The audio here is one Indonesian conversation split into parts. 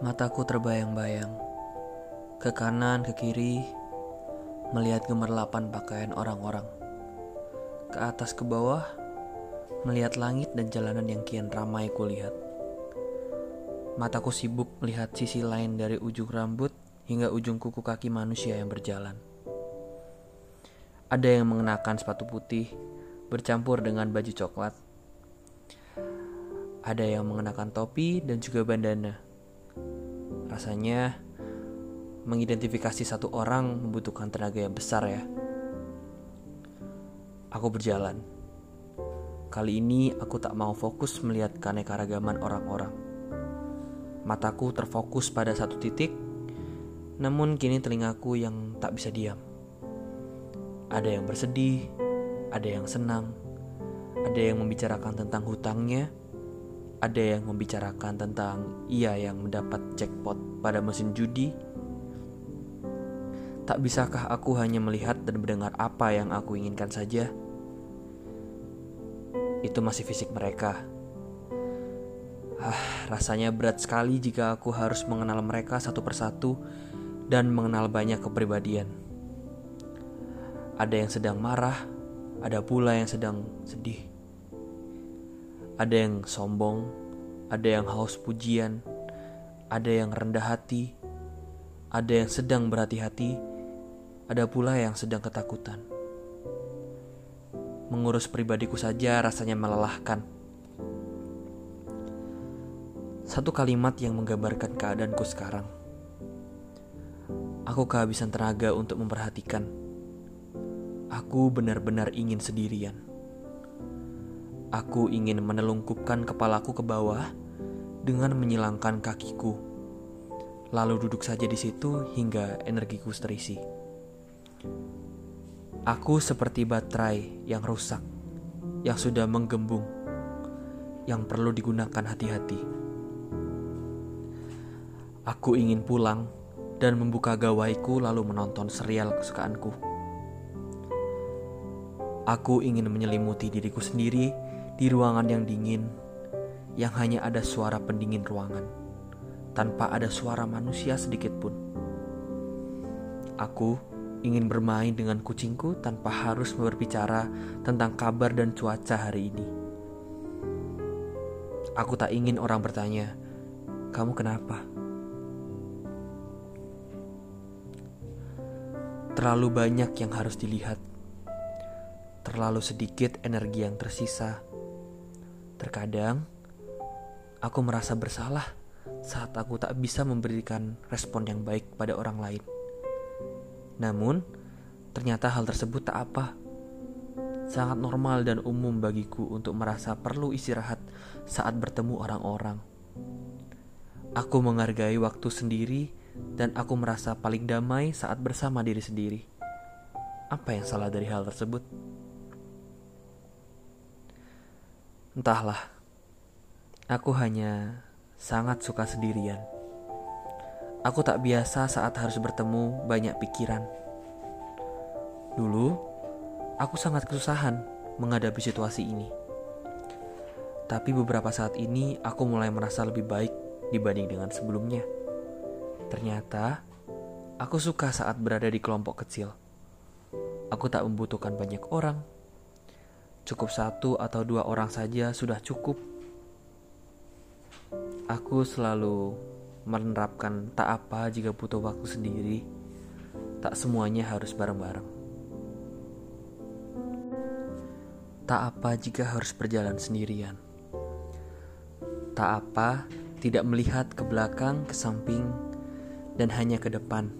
Mataku terbayang-bayang ke kanan, ke kiri, melihat gemerlapan pakaian orang-orang. Ke atas, ke bawah, melihat langit dan jalanan yang kian ramai kulihat. Mataku sibuk melihat sisi lain dari ujung rambut hingga ujung kuku kaki manusia yang berjalan. Ada yang mengenakan sepatu putih bercampur dengan baju coklat. Ada yang mengenakan topi dan juga bandana Rasanya mengidentifikasi satu orang membutuhkan tenaga yang besar ya. Aku berjalan. Kali ini aku tak mau fokus melihat keanekaragaman orang-orang. Mataku terfokus pada satu titik, namun kini telingaku yang tak bisa diam. Ada yang bersedih, ada yang senang, ada yang membicarakan tentang hutangnya, ada yang membicarakan tentang ia yang mendapat jackpot pada mesin judi. Tak bisakah aku hanya melihat dan mendengar apa yang aku inginkan saja? Itu masih fisik mereka. Ah, rasanya berat sekali jika aku harus mengenal mereka satu persatu dan mengenal banyak kepribadian. Ada yang sedang marah, ada pula yang sedang sedih. Ada yang sombong, ada yang haus pujian, ada yang rendah hati, ada yang sedang berhati-hati, ada pula yang sedang ketakutan. Mengurus pribadiku saja rasanya melelahkan. Satu kalimat yang menggambarkan keadaanku sekarang. Aku kehabisan tenaga untuk memperhatikan. Aku benar-benar ingin sendirian. Aku ingin menelungkupkan kepalaku ke bawah dengan menyilangkan kakiku, lalu duduk saja di situ hingga energiku terisi. Aku seperti baterai yang rusak, yang sudah menggembung, yang perlu digunakan hati-hati. Aku ingin pulang dan membuka gawaiku lalu menonton serial kesukaanku. Aku ingin menyelimuti diriku sendiri di ruangan yang dingin, yang hanya ada suara pendingin ruangan, tanpa ada suara manusia sedikit pun. Aku ingin bermain dengan kucingku tanpa harus berbicara tentang kabar dan cuaca hari ini. Aku tak ingin orang bertanya, "Kamu kenapa?" Terlalu banyak yang harus dilihat, terlalu sedikit energi yang tersisa Terkadang aku merasa bersalah saat aku tak bisa memberikan respon yang baik pada orang lain. Namun, ternyata hal tersebut tak apa. Sangat normal dan umum bagiku untuk merasa perlu istirahat saat bertemu orang-orang. Aku menghargai waktu sendiri dan aku merasa paling damai saat bersama diri sendiri. Apa yang salah dari hal tersebut? Entahlah, aku hanya sangat suka sendirian. Aku tak biasa saat harus bertemu banyak pikiran. Dulu, aku sangat kesusahan menghadapi situasi ini. Tapi beberapa saat ini aku mulai merasa lebih baik dibanding dengan sebelumnya. Ternyata, aku suka saat berada di kelompok kecil. Aku tak membutuhkan banyak orang Cukup satu atau dua orang saja sudah cukup. Aku selalu menerapkan tak apa jika butuh waktu sendiri. Tak semuanya harus bareng-bareng. Tak apa jika harus berjalan sendirian. Tak apa tidak melihat ke belakang, ke samping, dan hanya ke depan.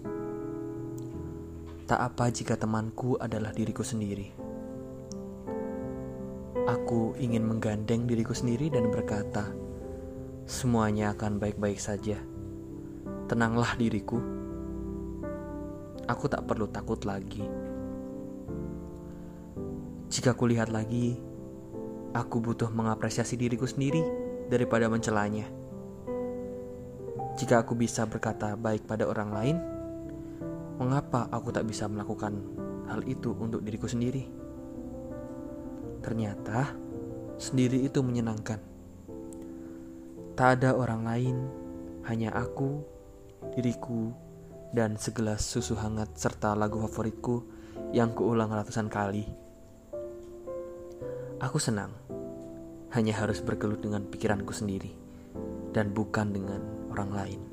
Tak apa jika temanku adalah diriku sendiri. Aku ingin menggandeng diriku sendiri dan berkata, "Semuanya akan baik-baik saja. Tenanglah diriku. Aku tak perlu takut lagi." Jika kulihat lagi, aku butuh mengapresiasi diriku sendiri daripada mencelanya. Jika aku bisa berkata baik pada orang lain, mengapa aku tak bisa melakukan hal itu untuk diriku sendiri? Ternyata sendiri itu menyenangkan. Tak ada orang lain, hanya aku, diriku, dan segelas susu hangat serta lagu favoritku yang kuulang ratusan kali. Aku senang, hanya harus bergelut dengan pikiranku sendiri dan bukan dengan orang lain.